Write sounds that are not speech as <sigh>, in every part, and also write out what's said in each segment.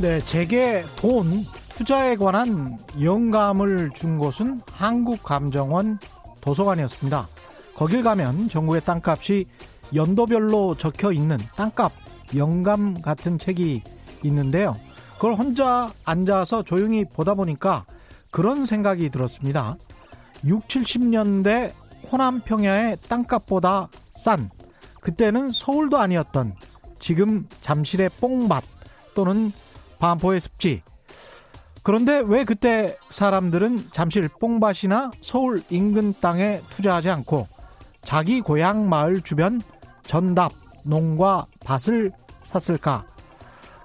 네, 제게 돈 투자에 관한 영감을 준 곳은 한국감정원 도서관이었습니다. 거길 가면 전국의 땅값이 연도별로 적혀 있는 땅값 영감 같은 책이 있는데요. 그걸 혼자 앉아서 조용히 보다 보니까 그런 생각이 들었습니다. 6, 70년대 호남 평야의 땅값보다 싼 그때는 서울도 아니었던 지금 잠실의 뽕맛 또는 반포의 습지 그런데 왜 그때 사람들은 잠실 뽕밭이나 서울 인근 땅에 투자하지 않고 자기 고향 마을 주변 전답 농과 밭을 샀을까?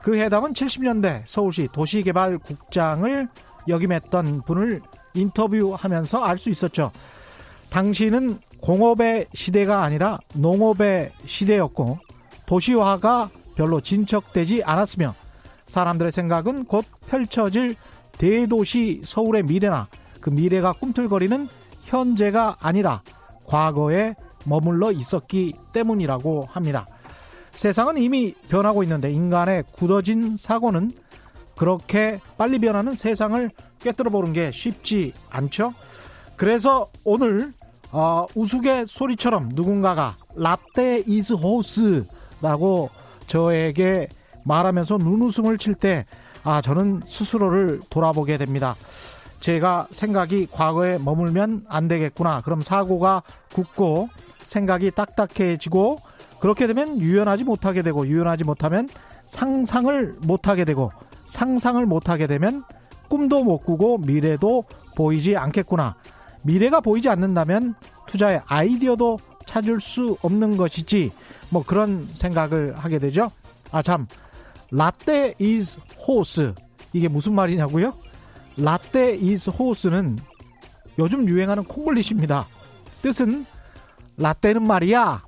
그 해답은 70년대 서울시 도시개발국장을 역임했던 분을 인터뷰하면서 알 수 있었죠. 당시는 공업의 시대가 아니라 농업의 시대였고 도시화가 별로 진척되지 않았으며 사람들의 생각은 곧 펼쳐질 대도시 서울의 미래나 그 미래가 꿈틀거리는 현재가 아니라 과거에 머물러 있었기 때문이라고 합니다. 세상은 이미 변하고 있는데 인간의 굳어진 사고는 그렇게 빨리 변하는 세상을 꿰뚫어 보는 게 쉽지 않죠. 그래서 오늘 어, 우스갯소리처럼 누군가가 라떼 이즈 호스라고 저에게 말하면서 눈웃음을 칠 때 아, 저는 스스로를 돌아보게 됩니다. 제가 생각이 과거에 머물면 안 되겠구나. 그럼 사고가 굳고 생각이 딱딱해지고 그렇게 되면 유연하지 못하게 되고 유연하지 못하면 상상을 못하게 되고 상상을 못하게 되면 꿈도 못 꾸고 미래도 보이지 않겠구나. 미래가 보이지 않는다면 투자의 아이디어도 찾을 수 없는 것이지 뭐 그런 생각을 하게 되죠. 아 참 라떼 is 호스 이게 무슨 말이냐고요? 라떼 is 호스는 요즘 유행하는 콩글리시입니다. 뜻은 라떼는 말이야.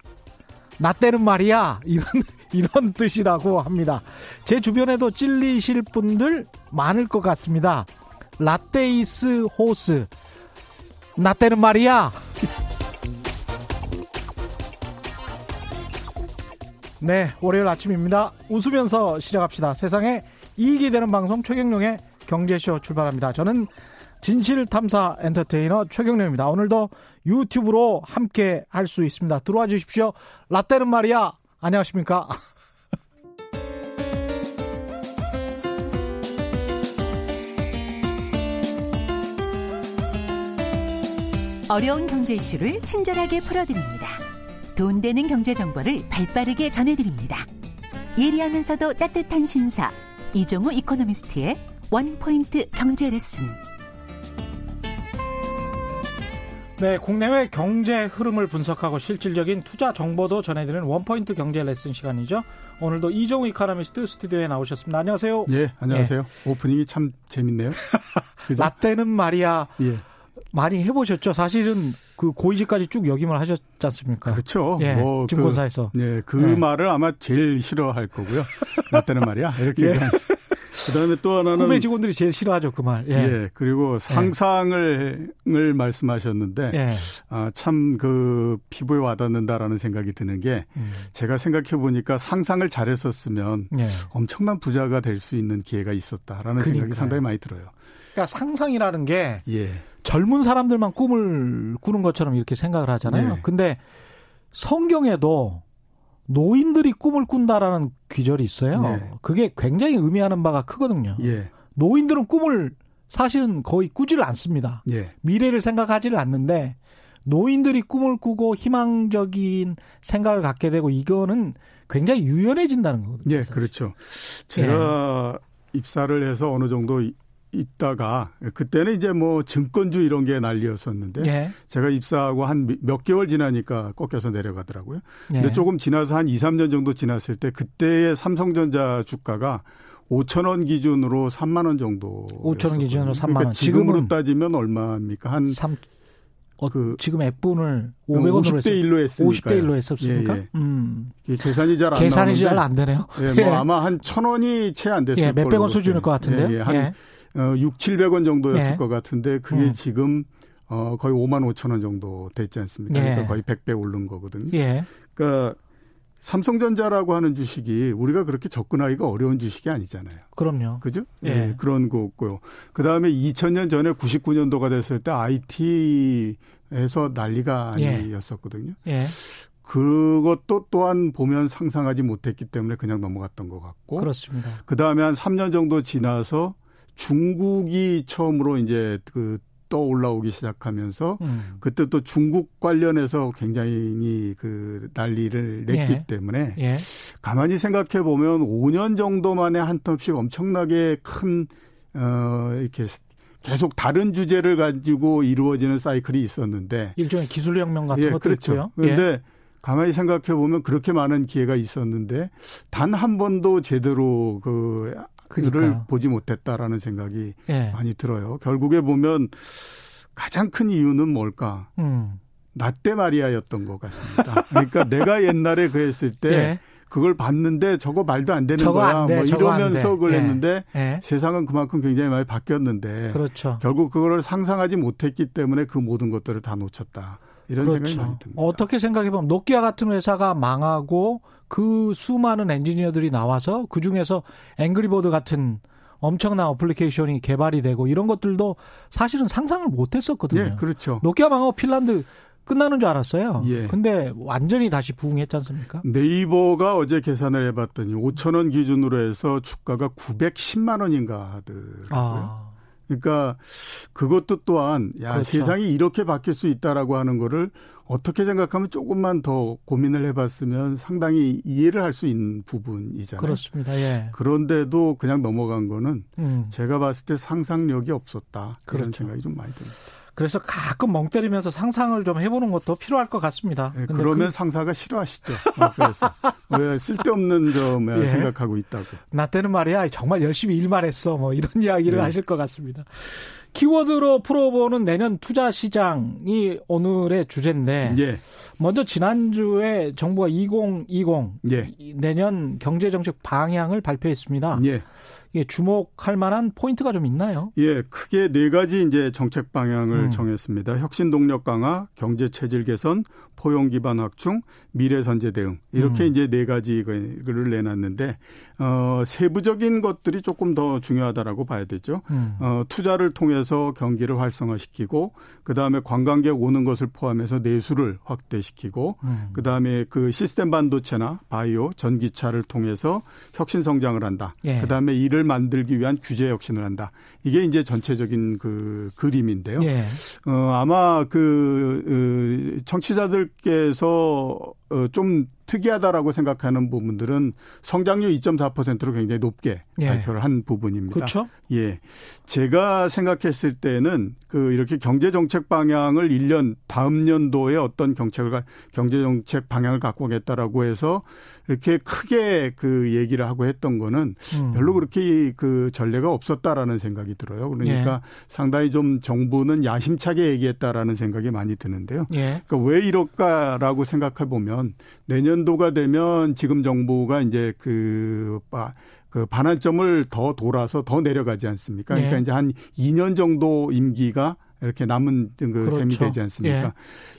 라떼는 말이야. 이런 <laughs> 이런 뜻이라고 합니다. 제 주변에도 찔리실 분들 많을 것 같습니다. 라떼이스 호스. 라떼는 말이야. <laughs> 네, 월요일 아침입니다. 웃으면서 시작합시다. 세상에 이익이 되는 방송 최경룡의 경제쇼 출발합니다. 저는 진실탐사 엔터테이너 최경룡입니다. 오늘도 유튜브로 함께 할 수 있습니다. 들어와 주십시오. 라떼는 말이야. 안녕하십니까. <laughs> 어려운 경제 이슈를 친절하게 풀어드립니다. 돈 되는 경제 정보를 발빠르게 전해드립니다. 예리하면서도 따뜻한 신사 이종우 이코노미스트의 원포인트 경제 레슨. 네, 국내외 경제 흐름을 분석하고 실질적인 투자 정보도 전해드리는 one point 경제 레슨 시간이죠. 오늘도 이종우 이코노미스트 스튜디오에 나오셨습니다. 안녕하세요. 예, 안녕하세요. 예. 오프닝이 참 재밌네요. <laughs> 라떼는 말이야. 예. 많이 해보셨죠? 사실은 그 고위직까지 쭉 역임을 하셨지 않습니까? 그렇죠. 예, 뭐그 증권사에서. 그, 예, 그 예. 말을 아마 제일 싫어할 거고요. 라떼는 말이야. 이렇게. <laughs> 예. 그다음에 또 하나는 후배 직원들이 제일 싫어하죠 그 말. 예. 예 그리고 상상을 을 말씀하셨는데 예. 아, 참 그 피부에 와닿는다라는 생각이 드는 게 음. 제가 생각해 보니까 상상을 잘했었으면 예. 엄청난 부자가 될 수 있는 기회가 있었다라는 그러니까요. 생각이 상당히 많이 들어요. 그러니까 상상이라는 게 예. 젊은 사람들만 꿈을 꾸는 것처럼 이렇게 생각을 하잖아요. 네. 근데 성경에도 노인들이 꿈을 꾼다라는 귀절이 있어요. 네. 그게 굉장히 의미하는 바가 크거든요. 예. 노인들은 꿈을 사실은 거의 꾸지를 않습니다. 예. 미래를 생각하지를 않는데 노인들이 꿈을 꾸고 희망적인 생각을 갖게 되고 이거는 굉장히 유연해진다는 거거든요. 예, 그렇죠. 제가 예. 입사를 해서 어느 정도 있다가 그때는 이제 뭐 증권주 이런 게 난리였었는데 예. 제가 입사하고 한 몇 개월 지나니까 꺾여서 내려가더라고요. 근데 예. 조금 지나서 한 2, 3년 정도 지났을 때 그때의 삼성전자 주가가 5천 원 기준으로 3만 원 정도. 5천 원 기준으로 3만 그러니까 원. 지금으로 따지면 얼마입니까? 한 3, 어, 그 지금 F분을 500원으로 50대 1로 했으니까 50대 1로 했었습니까? 예, 예. 음. 계산이 잘 안 계산이 잘 안 되네요. 예, 뭐 예. 아마 한 1,000원이 채 안 됐을 예, 몇백 원 수준일 것 같은데요. 예, 예. 한 예. 어, 6, 700원 정도였을 예. 것 같은데 그게 음. 지금 어, 거의 5만 5천 원 정도 됐지 않습니까? 그러니까 거의 100배 오른 거거든요. 그러니까 삼성전자라고 하는 주식이 우리가 그렇게 접근하기가 어려운 주식이 아니잖아요. 그럼요. 그죠? 예. 네, 그런 거고요. 그 다음에 2000년 전에 99년도가 됐을 때 IT에서 난리가 예. 아니었었거든요. 예. 그것도 또한 보면 상상하지 못했기 때문에 그냥 넘어갔던 것 같고. 그렇습니다. 그 다음에 한 3년 정도 지나서 중국이 처음으로 이제 그 떠올라오기 시작하면서 음. 그때 또 중국 관련해서 굉장히 그 난리를 냈기 예. 때문에 예. 가만히 생각해 보면 5년 정도 만에 한 텀씩 엄청나게 큰 어, 이렇게 계속 다른 주제를 가지고 이루어지는 사이클이 있었는데 일종의 기술혁명 같은 예, 것도 그렇죠. 있고요. 그런데 예. 가만히 생각해 보면 그렇게 많은 기회가 있었는데 단 한 번도 제대로 그 그를 보지 못했다라는 생각이 예. 많이 들어요. 결국에 보면 가장 큰 이유는 뭘까? 음. 나때 마리아였던 것 같습니다. 그러니까 <laughs> 내가 옛날에 그랬을 때 예. 그걸 봤는데 저거 말도 안 되는 거야. 안 돼, 뭐 이러면서 그걸 예. 했는데 예. 세상은 그만큼 굉장히 많이 바뀌었는데 그렇죠. 결국 그거를 상상하지 못했기 때문에 그 모든 것들을 다 놓쳤다. 이런 그렇죠. 생각이 많이 듭니다. 어떻게 생각해 보면 노키아 같은 회사가 망하고 그 수많은 엔지니어들이 나와서 그 중에서 앵그리보드 같은 엄청난 어플리케이션이 개발이 되고 이런 것들도 사실은 상상을 못 했었거든요. 예, 그렇죠. 노키아 망하고 핀란드 끝나는 줄 알았어요. 예. 근데 완전히 다시 부흥했지 않습니까? 네이버가 어제 계산을 해봤더니 5천 원 기준으로 해서 주가가 910만 원인가 하더라고요. 아. 그러니까 그것도 또한 야 그렇죠. 세상이 이렇게 바뀔 수 있다라고 하는 거를 어떻게 생각하면 조금만 더 고민을 해봤으면 상당히 이해를 할 수 있는 부분이잖아요. 그렇습니다. 예. 그런데도 그냥 넘어간 거는 음. 제가 봤을 때 상상력이 없었다. 그런 그렇죠. 생각이 좀 많이 듭니다. 그래서 가끔 멍 때리면서 상상을 좀 해보는 것도 필요할 것 같습니다. 네, 그러면 그... 상사가 싫어하시죠. 어, 그래서 왜 쓸데없는 점에 <laughs> 예. 생각하고 있다고. 나 때는 말이야 정말 열심히 일만 했어. 뭐 이런 이야기를 네. 하실 것 같습니다. 키워드로 풀어보는 내년 투자 시장이 오늘의 주제인데 예. 먼저 지난주에 정부가 2020 예. 내년 경제 정책 방향을 발표했습니다. 예. 예, 주목할 만한 포인트가 좀 있나요? 예, 크게 네 가지 이제 정책 방향을 음. 정했습니다. 혁신 동력 강화, 경제 체질 개선, 포용 기반 확충, 미래 선제 대응 이렇게 음. 이제 네 가지를 내놨는데 어 세부적인 것들이 조금 더 중요하다라고 봐야 되죠. 음. 어 투자를 통해서 경기를 활성화시키고 그 다음에 관광객 오는 것을 포함해서 내수를 확대시키고 음. 그다음에 그 시스템 반도체나 바이오, 전기차를 통해서 혁신 성장을 한다. 예. 그 다음에 이를 만들기 위한 규제 혁신을 한다. 이게 이제 전체적인 그 그림인데요. 예. 어 아마 그 청취자들께서 어, 좀 특이하다라고 생각하는 부분들은 성장률 2.4%로 굉장히 높게 예. 발표를 한 부분입니다. 그렇죠? 예. 제가 생각했을 때는 그 이렇게 경제 정책 방향을 1년 다음 연도에 어떤 정책을 경제 정책 방향을 갖고 오겠다라고 해서 이렇게 크게 그 얘기를 하고 했던 거는 음. 별로 그렇게 그 전례가 없었다라는 생각이 들어요. 그러니까 예. 상당히 좀 정부는 야심차게 얘기했다라는 생각이 많이 드는데요. 예. 그러니까 왜 이럴까라고 생각해 보면 내년도가 되면 지금 정부가 이제 그, 그 반환점을 더 돌아서 더 내려가지 않습니까? 그러니까 예. 이제 한 2년 정도 임기가 이렇게 남은 그 그렇죠. 셈이 되지 않습니까?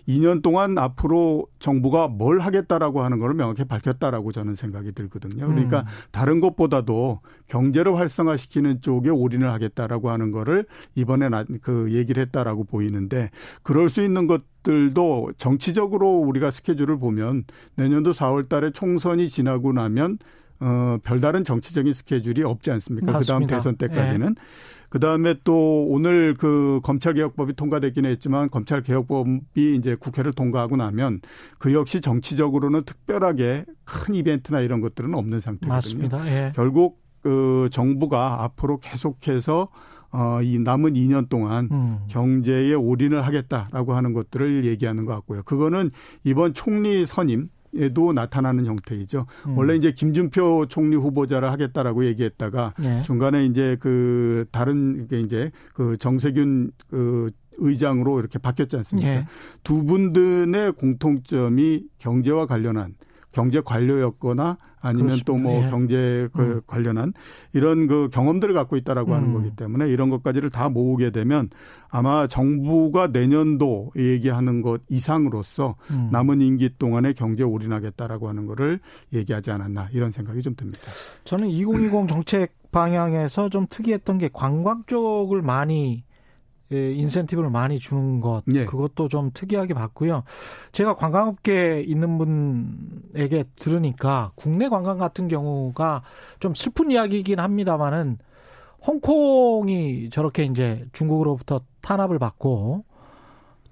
예. 2년 동안 앞으로 정부가 뭘 하겠다라고 하는 걸 명확히 밝혔다라고 저는 생각이 들거든요. 그러니까 음. 다른 것보다도 경제를 활성화시키는 쪽에 올인을 하겠다라고 하는 거를 이번에 그 얘기를 했다라고 보이는데 그럴 수 있는 것 들도 정치적으로 우리가 스케줄을 보면 내년도 4월 달에 총선이 지나고 나면 어 별다른 정치적인 스케줄이 없지 않습니까? 그다음 대선 때까지는. 예. 그 다음에 또 오늘 그 검찰개혁법이 통과됐긴 했지만 검찰개혁법이 이제 국회를 통과하고 나면 그 역시 정치적으로는 특별하게 큰 이벤트나 이런 것들은 없는 상태거든요. 맞습니다. 예. 결국 그 정부가 앞으로 계속해서 어, 이 남은 2년 동안 음. 경제에 올인을 하겠다라고 하는 것들을 얘기하는 것 같고요. 그거는 이번 총리 선임 에도 나타나는 형태이죠. 음. 원래 이제 김준표 총리 후보자를 하겠다라고 얘기했다가 예. 중간에 이제 그 다른 게 이제 그 정세균 그 의장으로 이렇게 바뀌었지 않습니까? 예. 두 분들의 공통점이 경제와 관련한 경제 관료였거나 아니면 또 뭐 경제 그 음. 관련한 이런 그 경험들을 갖고 있다라고 음. 하는 거기 때문에 이런 것까지를 다 모으게 되면 아마 정부가 내년도 얘기하는 것 이상으로서 음. 남은 임기 동안에 경제 올인하겠다라고 하는 거를 얘기하지 않았나 이런 생각이 좀 듭니다. 저는 2020 정책 방향에서 좀 특이했던 게 관광 쪽을 많이 예, 인센티브를 많이 주는 것 예. 그것도 좀 특이하게 봤고요. 제가 관광업계에 있는 분에게 들으니까 국내 관광 같은 경우가 좀 슬픈 이야기이긴 합니다만은 홍콩이 저렇게 이제 중국으로부터 탄압을 받고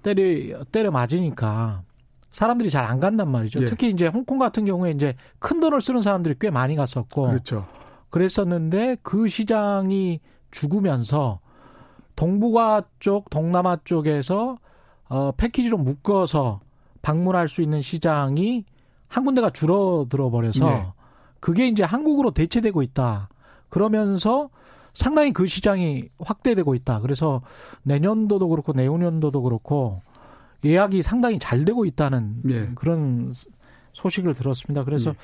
때려 때려 맞으니까 사람들이 잘 안 간단 말이죠. 예. 특히 이제 홍콩 같은 경우에 이제 큰 돈을 쓰는 사람들이 꽤 많이 갔었고 그렇죠. 그랬었는데 그 시장이 죽으면서 동북아 쪽, 동남아 쪽에서 어, 패키지로 묶어서 방문할 수 있는 시장이 한 군데가 줄어들어 버려서 네. 그게 이제 한국으로 대체되고 있다. 그러면서 상당히 그 시장이 확대되고 있다. 그래서 내년도도 그렇고 내후년도도 그렇고 예약이 상당히 잘 되고 있다는 네. 그런 소식을 들었습니다. 그래서 예.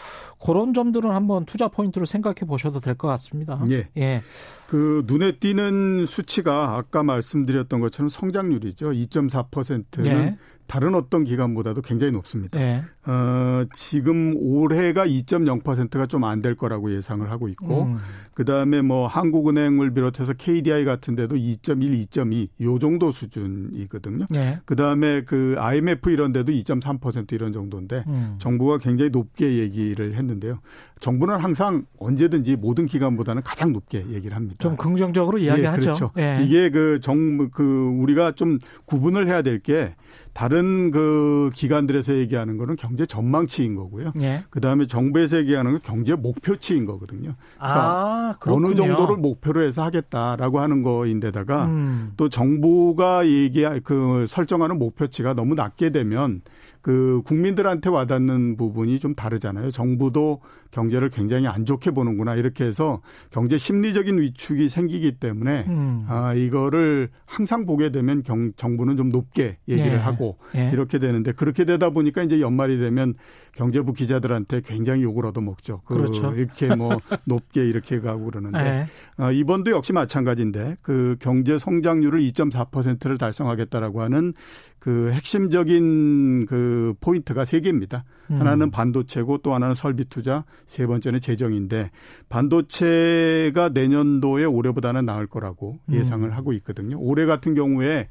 그런 점들은 한번 투자 포인트로 생각해 보셔도 될 것 같습니다. 예. 예. 그 눈에 띄는 수치가 아까 말씀드렸던 것처럼 성장률이죠. 2.4%는 예. 다른 어떤 기간보다도 굉장히 높습니다. 네. 어, 지금 올해가 2.0%가 좀 안 될 거라고 예상을 하고 있고, 음. 그 다음에 뭐 한국은행을 비롯해서 KDI 같은 데도 2.1, 2.2, 요 정도 수준이거든요. 네. 그 다음에 그 IMF 이런 데도 2.3% 이런 정도인데, 음. 정부가 굉장히 높게 얘기를 했는데요. 정부는 항상 언제든지 모든 기관보다는 가장 높게 얘기를 합니다. 좀 긍정적으로 이야기하죠. 예, 그렇죠. 예. 이게 그 정, 그 우리가 좀 구분을 해야 될게 다른 그 기관들에서 얘기하는 거는 경제 전망치인 거고요. 예. 그 다음에 정부에서 얘기하는 건 경제 목표치인 거거든요. 그러니까 아, 어느 정도를 목표로 해서 하겠다라고 하는 거인데다가 음. 또 정부가 얘기 그 설정하는 목표치가 너무 낮게 되면 그 국민들한테 와닿는 부분이 좀 다르잖아요. 정부도 경제를 굉장히 안 좋게 보는구나 이렇게 해서 경제 심리적인 위축이 생기기 때문에 음. 아 이거를 항상 보게 되면 경, 정부는 좀 높게 얘기를 예. 하고 예. 이렇게 되는데 그렇게 되다 보니까 이제 연말이 되면 경제부 기자들한테 굉장히 욕을 얻어먹죠. 그 그렇죠. 이렇게 뭐 <laughs> 높게 이렇게 가고 그러는데 예. 아, 이번도 역시 마찬가지인데 그 경제 성장률을 2.4%를 달성하겠다라고 하는 그 핵심적인 그 포인트가 세 개입니다. 음. 하나는 반도체고 또 하나는 설비 투자, 세 번째는 재정인데 반도체가 내년도에 올해보다는 나을 거라고 음. 예상을 음. 하고 있거든요. 올해 같은 경우에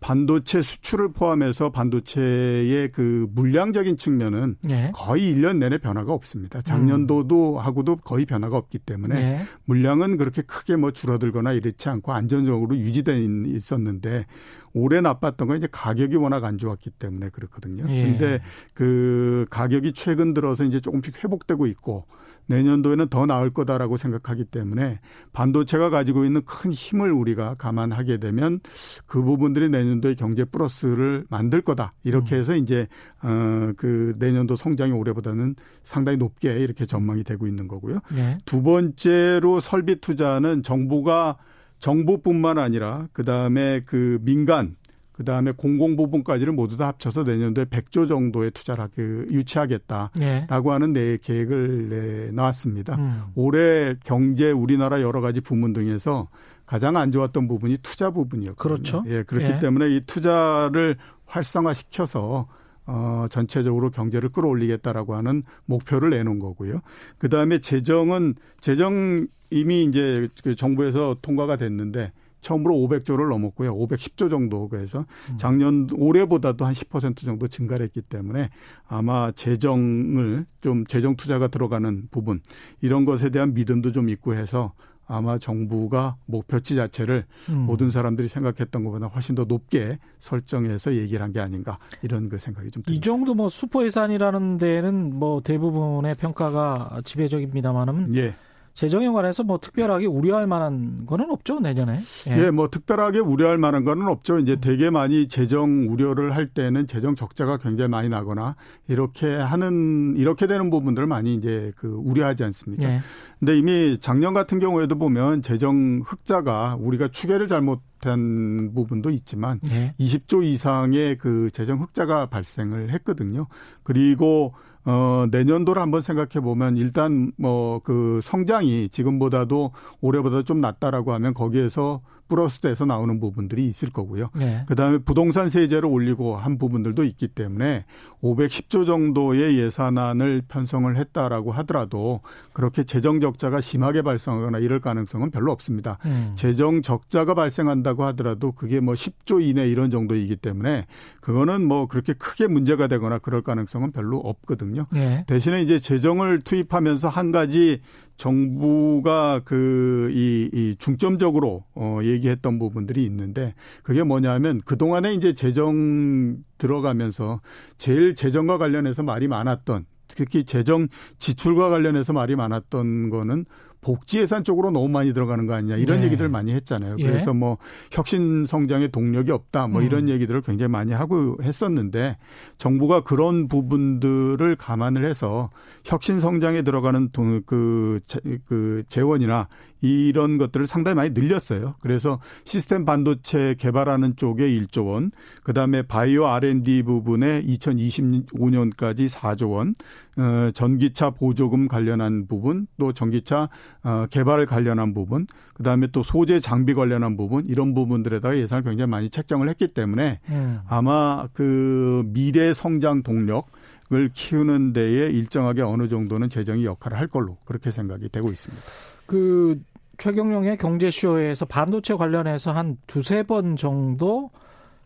반도체 수출을 포함해서 반도체의 그 물량적인 측면은 네. 거의 1년 내내 변화가 없습니다. 작년도도 음. 하고도 거의 변화가 없기 때문에 네. 물량은 그렇게 크게 뭐 줄어들거나 이렇지 않고 안전적으로 유지돼 있었는데 올해 나빴던 건 이제 가격이 워낙 안 좋았기 때문에 그렇거든요. 예. 근데 그 가격이 최근 들어서 이제 조금씩 회복되고 있고 내년도에는 더 나을 거다라고 생각하기 때문에 반도체가 가지고 있는 큰 힘을 우리가 감안하게 되면 그 부분들이 내년도에 경제 플러스를 만들 거다. 이렇게 음. 해서 이제 어그 내년도 성장이 올해보다는 상당히 높게 이렇게 전망이 되고 있는 거고요. 네. 두 번째로 설비 투자는 정부가 정부뿐만 아니라 그다음에 그 민간 그 다음에 공공 부분까지를 모두 다 합쳐서 내년도에 100조 정도의 투자를 하게 유치하겠다라고 네. 하는 내 계획을 내놨습니다. 음. 올해 경제 우리나라 여러 가지 부문 등에서 가장 안 좋았던 부분이 투자 부분이었거든요. 그렇죠. 예, 그렇기 예. 때문에 이 투자를 활성화시켜서 어, 전체적으로 경제를 끌어올리겠다라고 하는 목표를 내놓은 거고요. 그 다음에 재정은 재정 이미 이제 그 정부에서 통과가 됐는데 처음으로 500조를 넘었고요. 510조 정도 그래서 음. 작년 올해보다도 한 10% 정도 증가를 했기 때문에 아마 재정을 좀 재정 투자가 들어가는 부분 이런 것에 대한 믿음도 좀 있고 해서 아마 정부가 목표치 자체를 음. 모든 사람들이 생각했던 것보다 훨씬 더 높게 설정해서 얘기를 한 게 아닌가 이런 그 생각이 좀 듭니다. 이 정도 뭐 슈퍼 예산이라는 데는 뭐 대부분의 평가가 지배적입니다만은 예. 재정에 관해서 뭐 특별하게 우려할 만한 거는 없죠 내년에. 예. 예, 뭐 특별하게 우려할 만한 거는 없죠. 이제 되게 많이 재정 우려를 할 때는 재정 적자가 굉장히 많이 나거나 이렇게 하는 이렇게 되는 부분들을 많이 이제 그 우려하지 않습니까? 예. 근데 이미 작년 같은 경우에도 보면 재정 흑자가 우리가 추계를 잘못 한 부분도 있지만 예. 20조 이상의 그 재정 흑자가 발생을 했거든요. 그리고 어, 내년도를 한번 생각해 보면 일단 뭐 그 성장이 지금보다도 올해보다 좀 낮다라고 하면 거기에서 플러스돼서 나오는 부분들이 있을 거고요. 네. 그다음에 부동산 세제를 올리고 한 부분들도 있기 때문에 510조 정도의 예산안을 편성을 했다라고 하더라도 그렇게 재정 적자가 심하게 발생하거나 이럴 가능성은 별로 없습니다. 음. 재정 적자가 발생한다고 하더라도 그게 뭐 10조 이내 이런 정도이기 때문에 그거는 뭐 그렇게 크게 문제가 되거나 그럴 가능성은 별로 없거든요. 네. 대신에 이제 재정을 투입하면서 한 가지 정부가 그, 이, 이 중점적으로 어, 얘기했던 부분들이 있는데 그게 뭐냐면 그동안에 이제 재정 들어가면서 제일 재정과 관련해서 말이 많았던 특히 재정 지출과 관련해서 말이 많았던 거는 복지 예산 쪽으로 너무 많이 들어가는 거 아니냐 이런 네. 얘기들 많이 했잖아요. 예. 그래서 뭐 혁신 성장의 동력이 없다 뭐 음. 이런 얘기들을 굉장히 많이 하고 했었는데 정부가 그런 부분들을 감안을 해서 혁신 성장에 들어가는 돈, 그, 그 재원이나 이런 것들을 상당히 많이 늘렸어요. 그래서 시스템 반도체 개발하는 쪽에 1조 원, 그 다음에 바이오 R&D 부분에 2025년까지 4조 원, 어, 전기차 보조금 관련한 부분, 또 전기차 어, 개발 관련한 부분, 그 다음에 또 소재 장비 관련한 부분 이런 부분들에다가 예산을 굉장히 많이 책정을 했기 때문에 음. 아마 그 미래 성장 동력 을 키우는 데에 일정하게 어느 정도는 재정이 역할을 할 걸로 그렇게 생각이 되고 있습니다. 그 최경영의 경제쇼에서 반도체 관련해서 한 두세 번 정도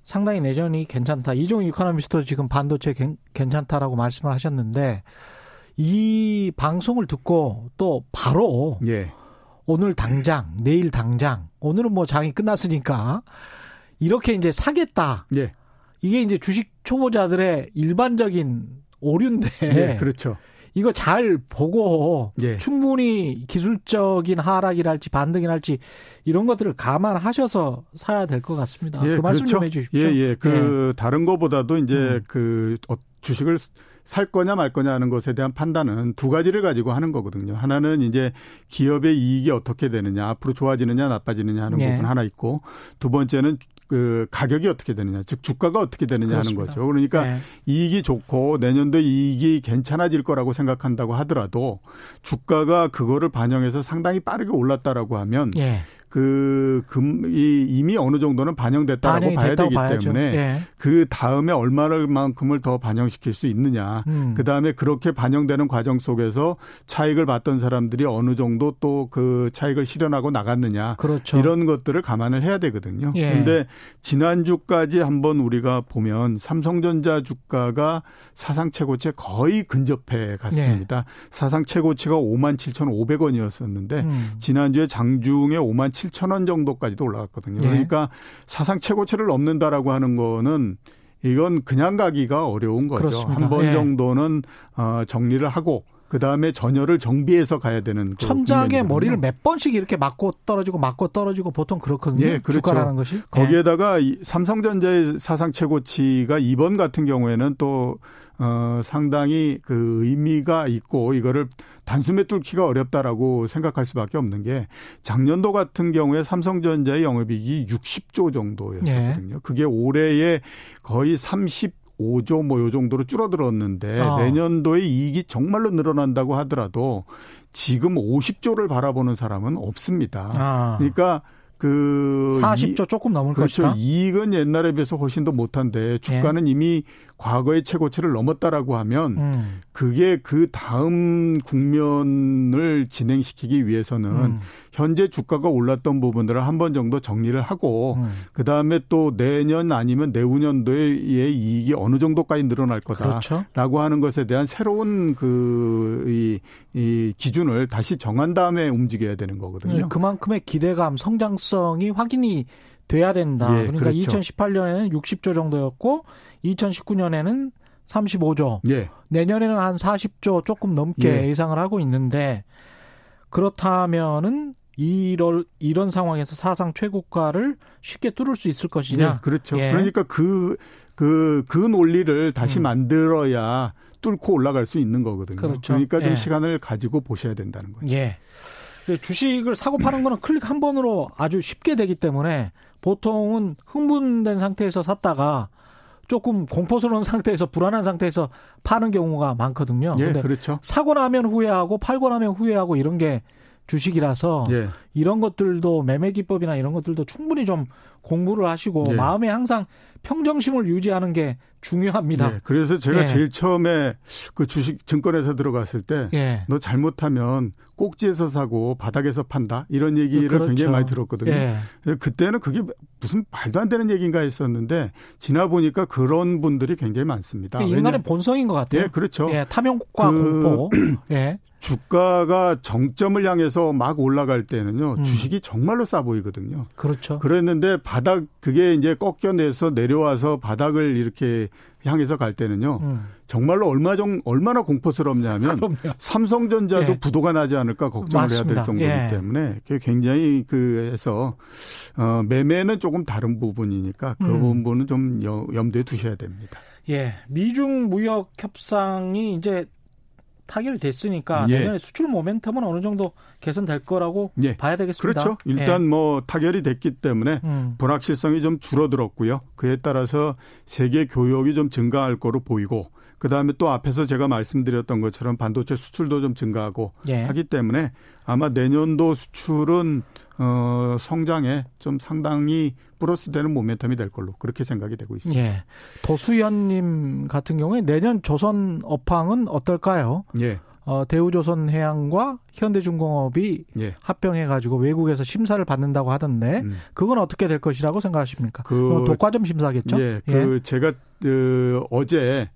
상당히 내전이 괜찮다. 이종 이코노미스트 지금 반도체 괜찮다라고 말씀을 하셨는데 이 방송을 듣고 또 바로 예. 오늘 당장, 내일 당장, 오늘은 뭐 장이 끝났으니까 이렇게 이제 사겠다. 예. 이게 이제 주식 초보자들의 일반적인 오류인데. 네, 그렇죠. 이거 잘 보고 예. 충분히 기술적인 하락이랄지 반등이랄지 이런 것들을 감안하셔서 사야 될 것 같습니다. 예, 그 말씀 그렇죠. 좀 해주십시오. 예, 예. 그 예. 다른 거보다도 이제 음. 그 어, 주식을 살 거냐 말 거냐 하는 것에 대한 판단은 두 가지를 가지고 하는 거거든요. 하나는 이제 기업의 이익이 어떻게 되느냐, 앞으로 좋아지느냐, 나빠지느냐 하는 예. 부분 하나 있고 두 번째는 그 가격이 어떻게 되느냐, 즉 주가가 어떻게 되느냐 그렇습니다. 하는 거죠. 그러니까 네. 이익이 좋고 내년도 이익이 괜찮아질 거라고 생각한다고 하더라도 주가가 그거를 반영해서 상당히 빠르게 올랐다라고 하면 네. 그, 금, 이, 이미 어느 정도는 반영됐다라고 봐야 되기 봐야죠. 때문에 예. 그 다음에 얼마만큼을 더 반영시킬 수 있느냐. 음. 그 다음에 그렇게 반영되는 과정 속에서 차익을 봤던 사람들이 어느 정도 또 그 차익을 실현하고 나갔느냐. 그렇죠. 이런 것들을 감안을 해야 되거든요. 예. 근데 지난주까지 한번 우리가 보면 삼성전자 주가가 사상 최고치에 거의 근접해 갔습니다. 예. 사상 최고치가 5만 7,500원이었었는데 음. 지난주에 장중에 5만 7천 원 정도까지도 올라갔거든요. 예. 그러니까 사상 최고치를 넘는다라고 하는 거는 이건 그냥 가기가 어려운 거죠. 한번 예. 정도는 어 정리를 하고 그 다음에 전열을 정비해서 가야 되는 그 천장에 머리를 몇 번씩 이렇게 맞고 떨어지고 맞고 떨어지고 보통 그렇거든요. 예, 그렇죠. 주가라는 것이 거기에다가 예. 삼성전자의 사상 최고치가 이번 같은 경우에는 또 어, 상당히 그 의미가 있고 이거를 단숨에 뚫기가 어렵다라고 생각할 수밖에 없는 게 작년도 같은 경우에 삼성전자의 영업이익이 60조 정도였거든요. 네. 그게 올해에 거의 30 5조 뭐 요 정도로 줄어들었는데 아. 내년도에 이익이 정말로 늘어난다고 하더라도 지금 50조를 바라보는 사람은 없습니다. 아. 그러니까 그 40조 조금 넘을 그렇죠. 것이다. 이익은 옛날에 비해서 훨씬 더 못한데 주가는 예. 이미 과거의 최고치를 넘었다라고 하면 음. 그게 그 다음 국면을 진행시키기 위해서는 음. 현재 주가가 올랐던 부분들을 한 번 정도 정리를 하고 음. 그 다음에 또 내년 아니면 내후년도의 이익이 어느 정도까지 늘어날 거다라고 그렇죠. 하는 것에 대한 새로운 그 이, 이 기준을 다시 정한 다음에 움직여야 되는 거거든요. 네, 그만큼의 기대감, 성장성이 확인이 돼야 된다. 예, 그러니까 그렇죠. 2018년에는 60조 정도였고 2019년에는 35조. 예. 내년에는 한 40조 조금 넘게 예. 예상을 하고 있는데 그렇다면은 이럴 이런 상황에서 사상 최고가를 쉽게 뚫을 수 있을 것이냐? 네, 그렇죠. 예. 그러니까 그 그, 그 논리를 다시 음. 만들어야 뚫고 올라갈 수 있는 거거든요. 그렇죠. 그러니까 좀 예. 시간을 가지고 보셔야 된다는 거죠. 예. 주식을 사고 파는 거는 클릭 한 번으로 아주 쉽게 되기 때문에 보통은 흥분된 상태에서 샀다가 조금 공포스러운 상태에서 불안한 상태에서 파는 경우가 많거든요. 예, 그렇죠. 사고 나면 후회하고 팔고 나면 후회하고 이런 게 주식이라서 예. 이런 것들도 매매 기법이나 이런 것들도 충분히 좀 공부를 하시고 예. 마음에 항상 평정심을 유지하는 게 중요합니다. 예. 그래서 제가 예. 제일 처음에 그 주식 증권에서 들어갔을 때너 예. 잘못하면 꼭지에서 사고 바닥에서 판다 이런 얘기를 그렇죠. 굉장히 많이 들었거든요. 예. 그때는 그게 무슨 말도 안 되는 얘기인가 했었는데 지나 보니까 그런 분들이 굉장히 많습니다. 인간의 왜냐? 본성인 것 같아요. 예, 그렇죠. 예, 탐욕과 그, 공포. <clears throat> 예. 주가가 정점을 향해서 막 올라갈 때는요 음. 주식이 정말로 싸 보이거든요. 그렇죠. 그랬는데 바닥 그게 이제 꺾여내서 내려와서 바닥을 이렇게 향해서 갈 때는요 음. 정말로 얼마 정 얼마나 공포스럽냐면 <laughs> 삼성전자도 예. 부도가 나지 않을까 걱정을 맞습니다. 해야 될 정도이기 예. 때문에 그게 굉장히 그해서 어, 매매는 조금 다른 부분이니까 그 음. 부분은 좀 염두에 두셔야 됩니다. 예, 미중 무역 협상이 이제 타결됐으니까 예. 내년에 수출 모멘텀은 어느 정도 개선될 거라고 예. 봐야 되겠습니다. 그렇죠. 일단 예. 뭐 타결이 됐기 때문에 음. 불확실성이 좀 줄어들었고요. 그에 따라서 세계 교역이 좀 증가할 거로 보이고 그 다음에 또 앞에서 제가 말씀드렸던 것처럼 반도체 수출도 좀 증가하고 예. 하기 때문에 아마 내년도 수출은 어 성장에 좀 상당히 플러스 되는 모멘텀이 될 걸로 그렇게 생각이 되고 있습니다. 예. 도수연님 같은 경우에 내년 조선 업황은 어떨까요? 예. 어, 대우조선해양과 현대중공업이 예. 합병해가지고 외국에서 심사를 받는다고 하던데 음. 그건 어떻게 될 것이라고 생각하십니까? 그 독과점 심사겠죠? 예, 그 예. 제가 그 어제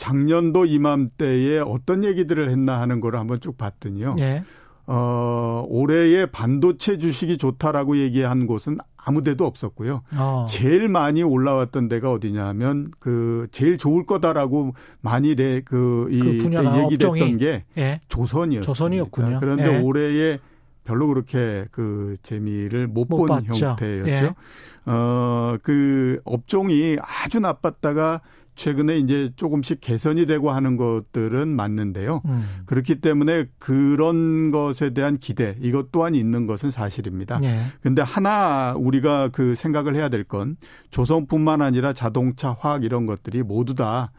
작년도 이맘때에 어떤 얘기들을 했나 하는 거를 한번 쭉 봤더니요. 예. 어, 올해의 반도체 주식이 좋다라고 얘기한 곳은 아무 데도 없었고요. 어. 제일 많이 올라왔던 데가 어디냐면 그 제일 좋을 거다라고 많이 내, 그, 이, 그 얘기됐던 게 예. 조선이었습니다. 조선이었군요. 그런데 예. 올해에 별로 그렇게 그 재미를 못 본 형태였죠. 예. 어, 그 업종이 아주 나빴다가 최근에 이제 조금씩 개선이 되고 하는 것들은 맞는데요. 음. 그렇기 때문에 그런 것에 대한 기대 이것 또한 있는 것은 사실입니다. 네. 근데 하나 우리가 그 생각을 해야 될 건 조선뿐만 아니라 자동차, 화학 이런 것들이 모두 다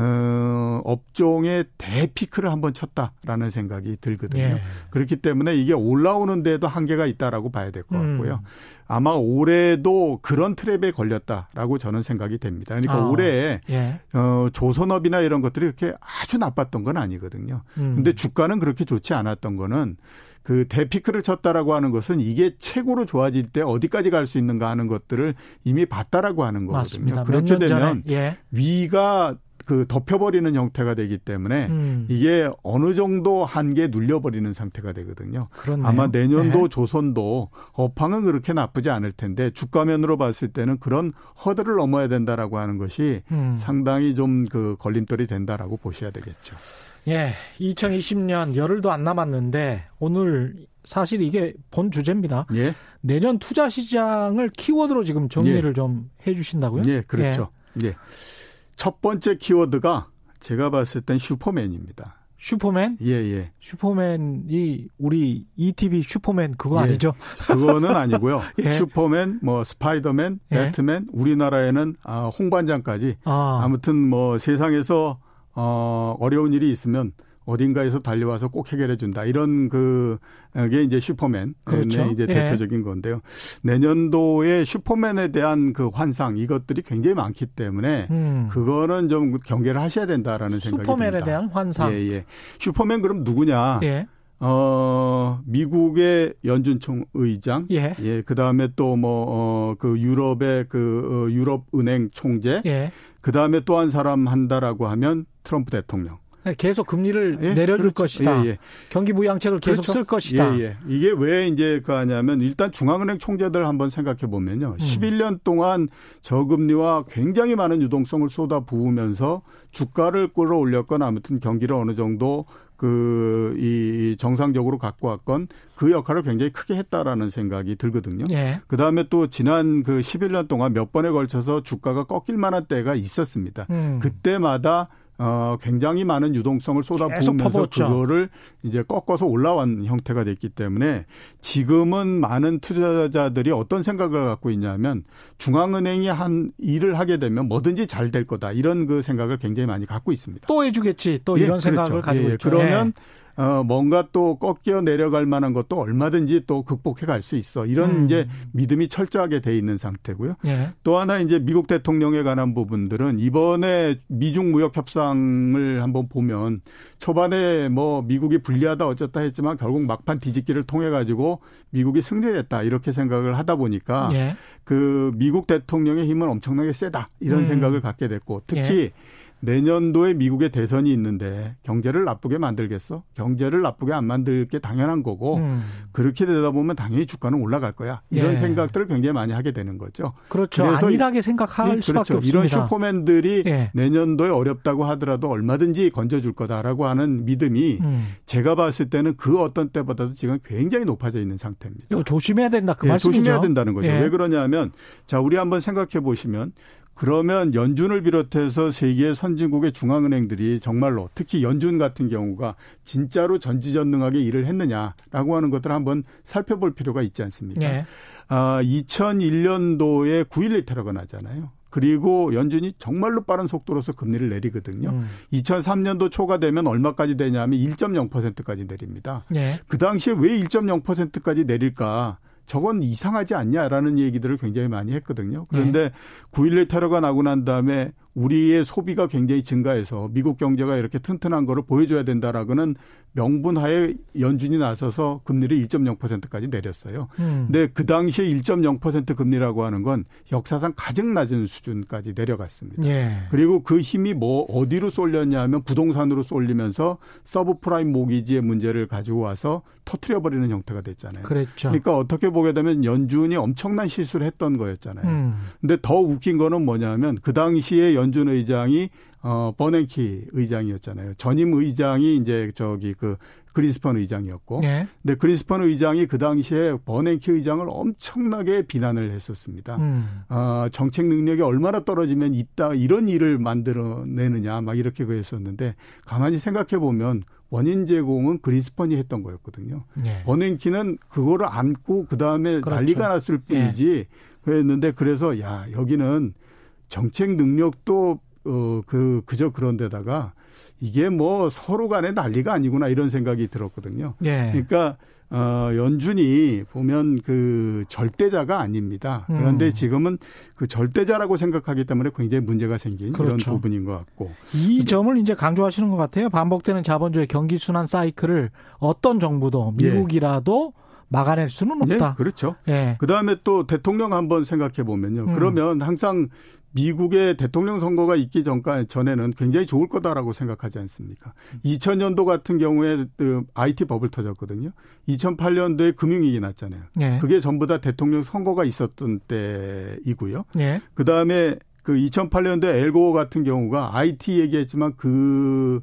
어, 업종의 대피크를 한번 쳤다라는 생각이 들거든요. 예. 그렇기 때문에 이게 올라오는 데도 한계가 있다라고 봐야 될것 음. 같고요. 음. 아마 올해도 그런 트랩에 걸렸다라고 저는 생각이 됩니다. 그러니까 아. 올해 예. 어, 조선업이나 이런 것들이 그렇게 아주 나빴던 건 아니거든요. 음. 근데 주가는 그렇게 좋지 않았던 거는 그 대피크를 쳤다라고 하는 것은 이게 최고로 좋아질 때 어디까지 갈 수 있는가 하는 것들을 이미 봤다라고 하는 거거든요. 그렇게 되면 예. 위가 그 덮여버리는 형태가 되기 때문에 음. 이게 어느 정도 한계 눌려버리는 상태가 되거든요. 그렇네요. 아마 내년도 네. 조선도 업황은 그렇게 나쁘지 않을 텐데 주가면으로 봤을 때는 그런 허들을 넘어야 된다라고 하는 것이 음. 상당히 좀 그 걸림돌이 된다라고 보셔야 되겠죠. 예, 2020년 열흘도 안 남았는데 오늘 사실 이게 본 주제입니다. 예. 내년 투자 시장을 키워드로 지금 정리를 예. 좀 해주신다고요? 예, 그렇죠. 예. 예. 첫 번째 키워드가 제가 봤을 땐 슈퍼맨입니다. 슈퍼맨? 예, 예. 슈퍼맨이 우리 ETV 슈퍼맨 그거 예. 아니죠? 그거는 아니고요. <laughs> 예. 슈퍼맨, 뭐 스파이더맨, 예. 배트맨, 우리나라에는 아, 홍반장까지 아. 아무튼 뭐 세상에서 어 어려운 일이 있으면 어딘가에서 달려와서 꼭 해결해 준다. 이런 그게 이제 슈퍼맨 그렇죠. 이제 예. 대표적인 건데요. 내년도에 슈퍼맨에 대한 그 환상 이것들이 굉장히 많기 때문에 음. 그거는 좀 경계를 하셔야 된다라는 생각이 듭니다. 슈퍼맨에 대한 환상. 예, 예. 슈퍼맨 그럼 누구냐? 예. 어, 미국의 연준총 의장, 예, 예 그다음에 또 뭐, 어, 그 유럽의 그, 어, 유럽은행 총재, 예. 그 다음에 또 한 사람 한다라고 하면 트럼프 대통령. 네, 계속 금리를 예? 내려줄 그렇죠. 것이다. 예, 예. 경기 부양책을 계속 그렇죠. 쓸 것이다. 예, 예. 이게 왜 이제 그 하냐면 일단 중앙은행 총재들 한번 생각해 보면요. 음. 11년 동안 저금리와 굉장히 많은 유동성을 쏟아 부으면서 주가를 끌어올렸건 아무튼 경기를 어느 정도 그, 이, 정상적으로 갖고 왔건 그 역할을 굉장히 크게 했다라는 생각이 들거든요. 예. 그 다음에 또 지난 그 11년 동안 몇 번에 걸쳐서 주가가 꺾일 만한 때가 있었습니다. 음. 그때마다 어, 굉장히 많은 유동성을 쏟아부으면서 그거를 이제 꺾어서 올라온 형태가 됐기 때문에 지금은 많은 투자자들이 어떤 생각을 갖고 있냐면 중앙은행이 한 일을 하게 되면 뭐든지 잘 될 거다 이런 그 생각을 굉장히 많이 갖고 있습니다. 또 해주겠지 또 예, 이런 그렇죠. 생각을 가지고 예, 있죠. 그러면 예. 어, 뭔가 또 꺾여 내려갈 만한 것도 얼마든지 또 극복해 갈 수 있어. 이런 음. 이제 믿음이 철저하게 돼 있는 상태고요. 예. 또 하나 이제 미국 대통령에 관한 부분들은 이번에 미중 무역 협상을 한번 보면 초반에 뭐 미국이 불리하다 어쩌다 했지만 결국 막판 뒤집기를 통해 가지고 미국이 승리를 했다 이렇게 생각을 하다 보니까 예. 그 미국 대통령의 힘은 엄청나게 세다 이런 음. 생각을 갖게 됐고 특히 예. 내년도에 미국의 대선이 있는데 경제를 나쁘게 만들겠어? 경제를 나쁘게 안 만들 게 당연한 거고 음. 그렇게 되다 보면 당연히 주가는 올라갈 거야. 이런 예. 생각들을 굉장히 많이 하게 되는 거죠. 그렇죠. 안일하게 생각할 예, 수밖에 그렇죠. 없습니다. 이런 슈퍼맨들이 예. 내년도에 어렵다고 하더라도 얼마든지 건져줄 거다라고 하는 믿음이 음. 제가 봤을 때는 그 어떤 때보다도 지금 굉장히 높아져 있는 상태입니다. 조심해야 된다 그 예, 말씀이죠. 조심해야 된다는 거죠. 예. 왜 그러냐면 자 우리 한번 생각해 보시면 그러면 연준을 비롯해서 세계 선진국의 중앙은행들이 정말로 특히 연준 같은 경우가 진짜로 전지전능하게 일을 했느냐라고 하는 것들을 한번 살펴볼 필요가 있지 않습니까? 네. 아, 2001년도에 9.11 테러가 나잖아요. 그리고 연준이 정말로 빠른 속도로서 금리를 내리거든요. 음. 2003년도 초가 되면 얼마까지 되냐면 1.0%까지 내립니다. 네. 그 당시에 왜 1.0%까지 내릴까? 저건 이상하지 않냐라는 얘기들을 굉장히 많이 했거든요. 그런데 네. 9.11 테러가 나고 난 다음에 우리의 소비가 굉장히 증가해서 미국 경제가 이렇게 튼튼한 거를 보여줘야 된다라고는 명분하에 연준이 나서서 금리를 1.0%까지 내렸어요. 음. 근데 그 당시에 1.0% 금리라고 하는 건 역사상 가장 낮은 수준까지 내려갔습니다. 예. 그리고 그 힘이 뭐 어디로 쏠렸냐 하면 부동산으로 쏠리면서 서브프라임 모기지의 문제를 가지고 와서 터트려 버리는 형태가 됐잖아요. 그랬죠. 그러니까 어떻게 보게 되면 연준이 엄청난 실수를 했던 거였잖아요. 음. 근데 더 웃긴 거는 뭐냐면 그 당시에 연준 의장이 어, 버냉키 의장이었잖아요. 전임 의장이 이제 저기 그 그린스펀 의장이었고. 네. 근데 그린스펀 의장이 그 당시에 버냉키 의장을 엄청나게 비난을 했었습니다. 음. 어, 정책 능력이 얼마나 떨어지면 있다 이런 일을 만들어내느냐 막 이렇게 그랬었는데 가만히 생각해 보면 원인 제공은 그린스펀이 했던 거였거든요. 네. 버냉키는 그거를 안고 그 다음에 그렇죠. 난리가 났을 뿐이지 네. 그랬는데 그래서 야 여기는 정책 능력도 어, 그, 그저 그런 데다가 이게 뭐 서로 간에 난리가 아니구나 이런 생각이 들었거든요. 예. 그러니까 어, 연준이 보면 그 절대자가 아닙니다. 그런데 음. 지금은 그 절대자라고 생각하기 때문에 굉장히 문제가 생긴 그렇죠. 이런 부분인 것 같고. 이 점을 이제 강조하시는 것 같아요. 반복되는 자본주의 경기 순환 사이클을 어떤 정부도 예. 미국이라도 예. 막아낼 수는 없다. 예, 그렇죠. 예. 그 다음에 또 대통령 한번 생각해 보면요. 음. 그러면 항상 미국의 대통령 선거가 있기 전까 전에는 굉장히 좋을 거다라고 생각하지 않습니까? 2000년도 같은 경우에 그 IT 버블 터졌거든요. 2008년도에 금융위기 났잖아요. 네. 그게 전부 다 대통령 선거가 있었던 때이고요. 네. 그 다음에 그 2008년도에 엘고 같은 경우가 IT 얘기했지만 그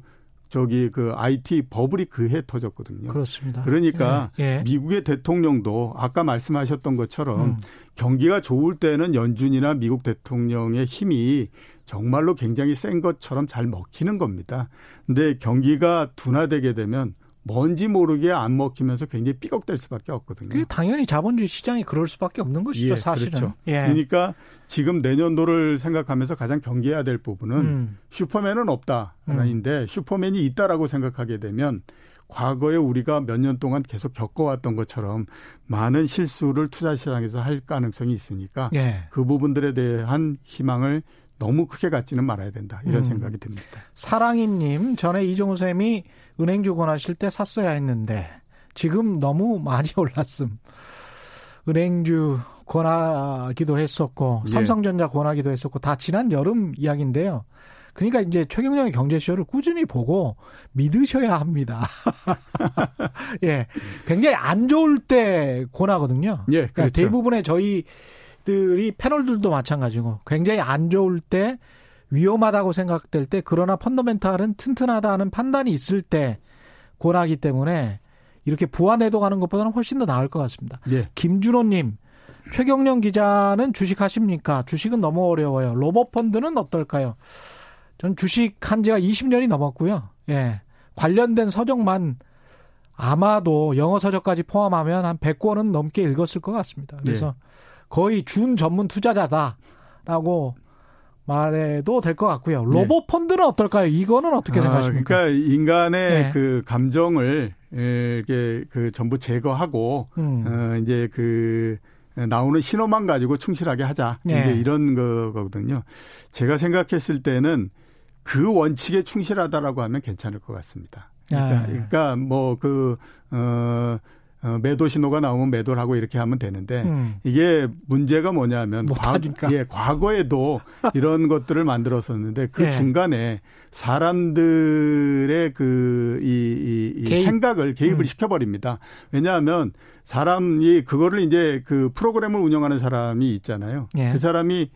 저기 그 IT 버블이 그해 터졌거든요. 그렇습니다. 그러니까 예, 예. 미국의 대통령도 아까 말씀하셨던 것처럼 음. 경기가 좋을 때는 연준이나 미국 대통령의 힘이 정말로 굉장히 센 것처럼 잘 먹히는 겁니다. 근데 경기가 둔화되게 되면 뭔지 모르게 안 먹히면서 굉장히 삐걱될 수밖에 없거든요. 그 당연히 자본주의 시장이 그럴 수밖에 없는 것이죠, 예, 사실은. 그렇죠. 예. 그러니까 지금 내년도를 생각하면서 가장 경계해야 될 부분은 음. 슈퍼맨은 없다라는데 음. 슈퍼맨이 있다라고 생각하게 되면 과거에 우리가 몇 년 동안 계속 겪어왔던 것처럼 많은 실수를 투자 시장에서 할 가능성이 있으니까 예. 그 부분들에 대한 희망을 너무 크게 갖지는 말아야 된다 이런 음. 생각이 듭니다. 사랑이님 전에 이종우 쌤이 은행주 권하실 때 샀어야 했는데 지금 너무 많이 <laughs> 올랐음. 은행주 권하기도 했었고 예. 삼성전자 권하기도 했었고 다 지난 여름 이야기인데요. 그러니까 이제 최경영의 경제쇼를 꾸준히 보고 믿으셔야 합니다. <laughs> 예. 굉장히 안 좋을 때 권하거든요. 예. 그러니까 그렇죠. 대부분의 저희 들이 패널들도 마찬가지고 굉장히 안 좋을 때 위험하다고 생각될 때 그러나 펀더멘탈은 튼튼하다는 판단이 있을 때 권하기 때문에 이렇게 부안해도 가는 것보다는 훨씬 더 나을 것 같습니다. 예. 김준호님, 최경령 기자는 주식 하십니까? 주식은 너무 어려워요. 로봇 펀드는 어떨까요? 전 주식 한 지가 20년이 넘었고요. 예. 관련된 서적만 아마도 영어 서적까지 포함하면 한 100권은 넘게 읽었을 것 같습니다. 그래서 네. 거의 준 전문 투자자다라고 말해도 될 것 같고요. 네. 로봇 펀드는 어떨까요? 이거는 어떻게 아, 생각하십니까? 그러니까 인간의 네. 그 감정을 이게 그 전부 제거하고 음. 어 이제 그 나오는 신호만 가지고 충실하게 하자. 네. 이제 이런 거거든요. 제가 생각했을 때는 그 원칙에 충실하다라고 하면 괜찮을 것 같습니다. 그러니까, 아. 그러니까 뭐그 어, 어, 매도 신호가 나오면 매도를 하고 이렇게 하면 되는데 음. 이게 문제가 뭐냐면 과, 예, 과거에도 이런 <laughs> 것들을 만들었었는데 그 예. 중간에 사람들의 그 이, 이, 이 개입. 생각을 개입을 음. 시켜버립니다. 왜냐하면 사람이 그거를 이제 그 프로그램을 운영하는 사람이 있잖아요. 예. 그 사람이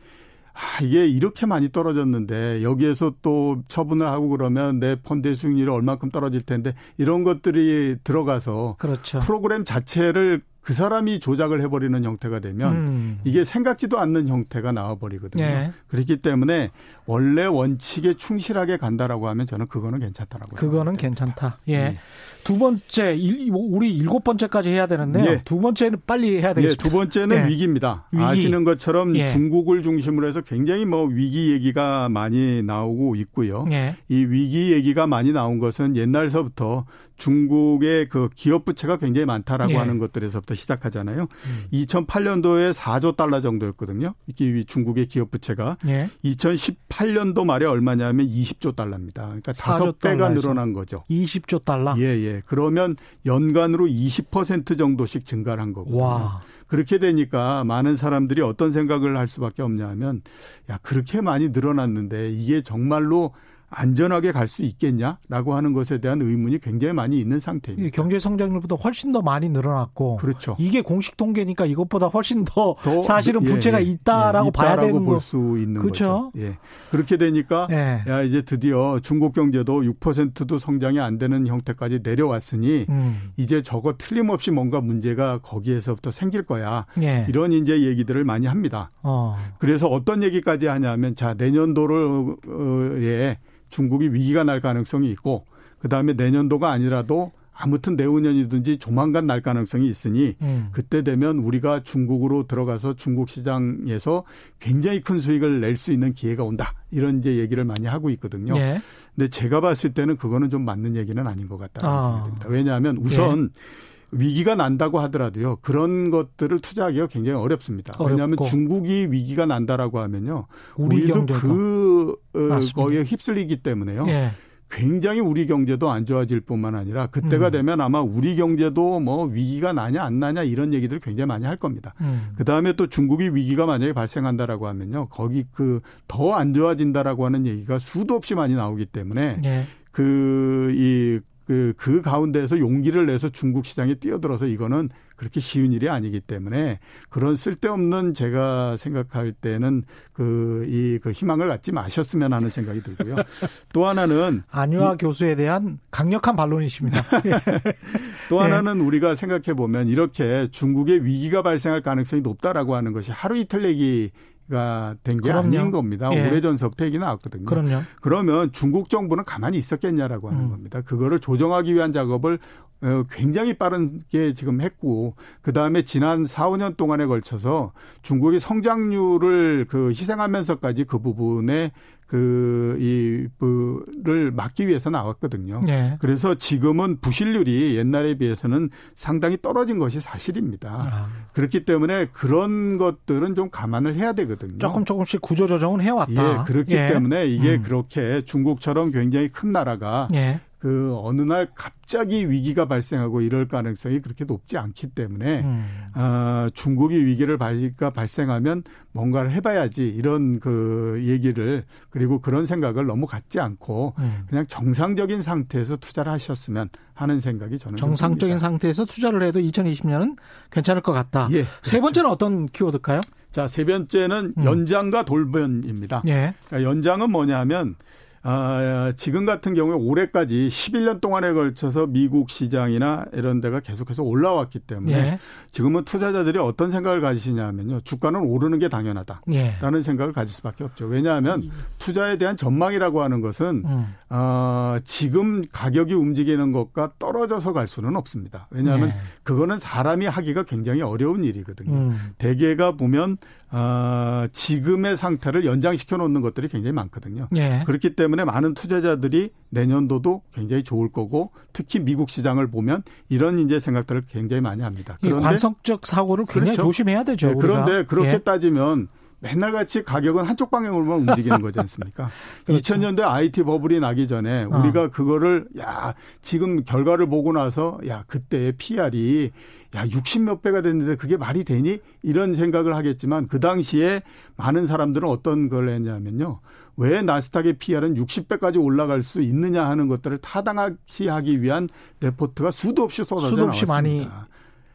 아, 이게 이렇게 많이 떨어졌는데 여기에서 또 처분을 하고 그러면 내 펀드의 수익률이 얼마큼 떨어질 텐데 이런 것들이 들어가서 그렇죠. 프로그램 자체를 그 사람이 조작을 해버리는 형태가 되면 음. 이게 생각지도 않는 형태가 나와버리거든요. 네. 그렇기 때문에 원래 원칙에 충실하게 간다라고 하면 저는 그거는 괜찮다라고 그거는 괜찮다. 예. 네. 두 번째 우리 일곱 번째까지 해야 되는데 예. 두 번째는 빨리 해야 되겠습니다. 예, 두 번째는 예. 위기입니다. 위기. 아시는 것처럼 예. 중국을 중심으로 해서 굉장히 뭐 위기 얘기가 많이 나오고 있고요. 예. 이 위기 얘기가 많이 나온 것은 옛날서부터 중국의 그 기업 부채가 굉장히 많다라고 예. 하는 것들에서부터 시작하잖아요. 음. 2008년도에 4조 달러 정도였거든요. 이 중국의 기업 부채가 예. 2018년도 말에 얼마냐면 20조 달러입니다. 그러니까 5배가 늘어난 거죠. 20조 달러. 예, 예. 그러면 연간으로 20% 정도씩 증가를 한 거거든요. 와. 그렇게 되니까 많은 사람들이 어떤 생각을 할 수밖에 없냐면 야, 그렇게 많이 늘어났는데 이게 정말로 안전하게 갈 수 있겠냐라고 하는 것에 대한 의문이 굉장히 많이 있는 상태입니다. 경제 성장률보다 훨씬 더 많이 늘어났고 그렇죠. 이게 공식 통계니까 이것보다 훨씬 더, <laughs> 더 사실은 예, 부채가 예, 있다라고 예, 봐야 되는 볼수 있는 그렇죠? 거죠. 예. 그렇게 되니까 예. 야 이제 드디어 중국 경제도 6%도 성장이 안 되는 형태까지 내려왔으니 음. 이제 저거 틀림없이 뭔가 문제가 거기에서부터 생길 거야. 예. 이런 이제 얘기들을 많이 합니다. 어. 그래서 어떤 얘기까지 하냐면 자 내년도로에 중국이 위기가 날 가능성이 있고 그다음에 내년도가 아니라도 아무튼 내후년이든지 조만간 날 가능성이 있으니 음. 그때 되면 우리가 중국으로 들어가서 중국 시장에서 굉장히 큰 수익을 낼 수 있는 기회가 온다. 이런 이제 얘기를 많이 하고 있거든요. 예. 근데 제가 봤을 때는 그거는 좀 맞는 얘기는 아닌 것 같다는 아. 생각이 듭니다. 왜냐하면 우선 예. 위기가 난다고 하더라도요. 그런 것들을 투자하기가 굉장히 어렵습니다. 어렵고. 왜냐하면 중국이 위기가 난다라고 하면요. 우리 우리도 그 어, 거에 휩쓸리기 때문에요. 예. 굉장히 우리 경제도 안 좋아질 뿐만 아니라 그때가 음. 되면 아마 우리 경제도 뭐 위기가 나냐 안 나냐 이런 얘기들을 굉장히 많이 할 겁니다. 음. 그 다음에 또 중국이 위기가 만약에 발생한다라고 하면요. 거기 그 더 안 좋아진다라고 하는 얘기가 수도 없이 많이 나오기 때문에 네. 그이 그, 그 가운데에서 용기를 내서 중국 시장에 뛰어들어서 이거는 그렇게 쉬운 일이 아니기 때문에 그런 쓸데없는 제가 생각할 때는 그, 이, 그 희망을 갖지 마셨으면 하는 생각이 들고요. <laughs> 또 하나는. 안유아 교수에 대한 강력한 반론이십니다. <laughs> 또 하나는 네. 우리가 생각해 보면 이렇게 중국의 위기가 발생할 가능성이 높다라고 하는 것이 하루 이틀 얘기 가된게 아닌 겁니다. 예. 오래전서부터 얘기 나왔거든요. 그럼요. 그러면 중국 정부는 가만히 있었겠냐라고 하는 음. 겁니다. 그거를 조정하기 위한 작업을 어, 굉장히 빠른게 지금 했고 그 다음에 지난 4, 5년 동안에 걸쳐서 중국의 성장률을 그 희생하면서까지 그 부분에 그, 이, 를 막기 위해서 나왔거든요. 네. 그래서 지금은 부실률이 옛날에 비해서는 상당히 떨어진 것이 사실입니다. 아. 그렇기 때문에 그런 것들은 좀 감안을 해야 되거든요. 조금 조금씩 구조 조정은 해왔다. 예, 그렇기 예. 때문에 이게 음. 그렇게 중국처럼 굉장히 큰 나라가 예. 그 어느 날 갑자기 위기가 발생하고 이럴 가능성이 그렇게 높지 않기 때문에 음. 어, 중국이 위기를 발가 발생하면 뭔가를 해봐야지 이런 그 얘기를 그리고 그런 생각을 너무 갖지 않고 음. 그냥 정상적인 상태에서 투자를 하셨으면 하는 생각이 저는 정상적인 상태에서 투자를 해도 2020년은 괜찮을 것 같다. 예, 그렇죠. 세 번째는 어떤 키워드일까요? 자, 세 번째는 음. 연장과 돌변입니다. 예. 그러니까 연장은 뭐냐면 아, 지금 같은 경우에 올해까지 11년 동안에 걸쳐서 미국 시장이나 이런 데가 계속해서 올라왔기 때문에 예. 지금은 투자자들이 어떤 생각을 가지시냐면요. 주가는 오르는 게 당연하다라는 예. 생각을 가질 수밖에 없죠. 왜냐하면 음. 투자에 대한 전망이라고 하는 것은 음. 어, 지금 가격이 움직이는 것과 떨어져서 갈 수는 없습니다. 왜냐하면 예. 그거는 사람이 하기가 굉장히 어려운 일이거든요. 음. 대개가 보면 어, 지금의 상태를 연장시켜 놓는 것들이 굉장히 많거든요. 예. 그렇기 때문에 많은 투자자들이 내년도도 굉장히 좋을 거고 특히 미국 시장을 보면 이런 이제 생각들을 굉장히 많이 합니다. 그런데 관성적 사고를 굉장히 그렇죠. 조심해야 되죠. 네, 그런데 그렇게 예. 따지면 맨날 같이 가격은 한쪽 방향으로만 움직이는 거지 않습니까? <laughs> 그렇죠. 2000년대 IT 버블이 나기 전에 어. 우리가 그거를 야 지금 결과를 보고 나서 야 그때의 PR이 야, 60 몇 배가 됐는데 그게 말이 되니? 이런 생각을 하겠지만 그 당시에 많은 사람들은 어떤 걸 했냐면요. 왜 나스닥의 PR은 60배까지 올라갈 수 있느냐 하는 것들을 타당시 하기 위한 레포트가 수도 없이 쏟아져 수도 없이 나왔습니다. 많이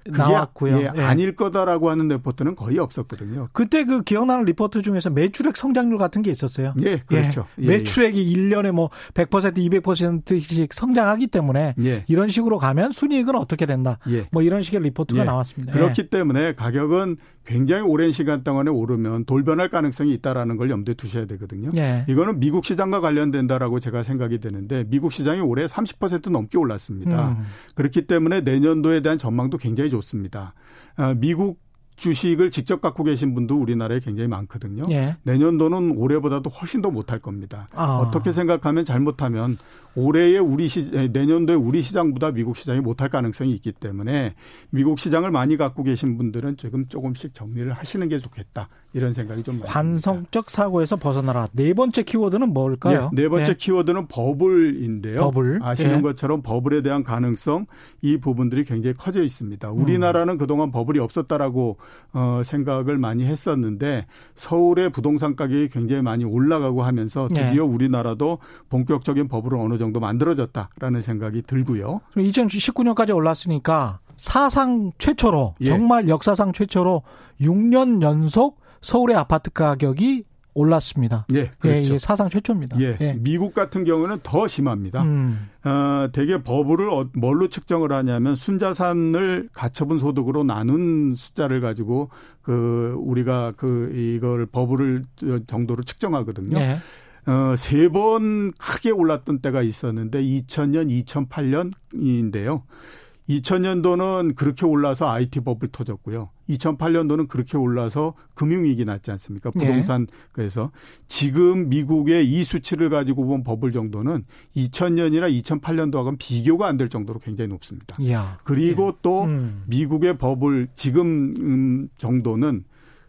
나왔고요. 예, 예. 아닐 거다라고 하는 레포트는 거의 없었거든요. 그때 그 기억나는 리포트 중에서 매출액 성장률 같은 게 있었어요. 예, 그렇죠. 예. 예 매출액이 1년에 뭐 100% 200%씩 성장하기 때문에 예. 이런 식으로 가면 순이익은 어떻게 된다. 예. 뭐 이런 식의 리포트가 나왔습니다. 그렇기 때문에 가격은 굉장히 오랜 시간 동안에 오르면 돌변할 가능성이 있다라는 걸 염두에 두셔야 되거든요. 예. 이거는 미국 시장과 관련된다라고 제가 생각이 되는데 미국 시장이 올해 30% 넘게 올랐습니다. 음. 그렇기 때문에 내년도에 대한 전망도 굉장히 좋습니다. 아, 미국 주식을 직접 갖고 계신 분도 우리나라에 굉장히 많거든요. 예. 내년도는 올해보다도 훨씬 더 못할 겁니다. 아. 어떻게 생각하면 잘못하면 올해의 우리 시 내년도에 우리 시장보다 미국 시장이 못할 가능성이 있기 때문에 미국 시장을 많이 갖고 계신 분들은 지금 조금씩 정리를 하시는 게 좋겠다. 이런 생각이 좀 관성적 사고에서 벗어나라. 네 번째 키워드는 뭘까요? 네, 네 번째 네. 키워드는 버블인데요. 버블. 아시는 네. 것처럼 버블에 대한 가능성 이 부분들이 굉장히 커져 있습니다. 우리나라는 음. 그동안 버블이 없었다라고 어, 생각을 많이 했었는데 서울의 부동산 가격이 굉장히 많이 올라가고 하면서 네. 드디어 우리나라도 본격적인 버블을 어느 정도 만들어졌다라는 생각이 들고요. 2019년까지 올랐으니까 사상 최초로 예. 정말 역사상 최초로 6년 연속 서울의 아파트 가격이 올랐습니다. 예, 그렇죠. 예, 사상 최초입니다. 예, 예, 미국 같은 경우는 더 심합니다. 음. 어, 대개 버블을 어, 뭘로 측정을 하냐면 순자산을 가처분 소득으로 나눈 숫자를 가지고 그 우리가 그 이걸 버블을 정도로 측정하거든요. 예. 어, 세 번 크게 올랐던 때가 있었는데 2000년, 2008년인데요. 2000년도는 그렇게 올라서 IT 버블 터졌고요. 2008년도는 그렇게 올라서 금융위기 났지 않습니까? 네. 부동산 그래서 지금 미국의 이 수치를 가지고 본 버블 정도는 2000년이나 2008년도하고는 비교가 안 될 정도로 굉장히 높습니다. 야. 그리고 예. 또 음. 미국의 버블 지금 음, 정도는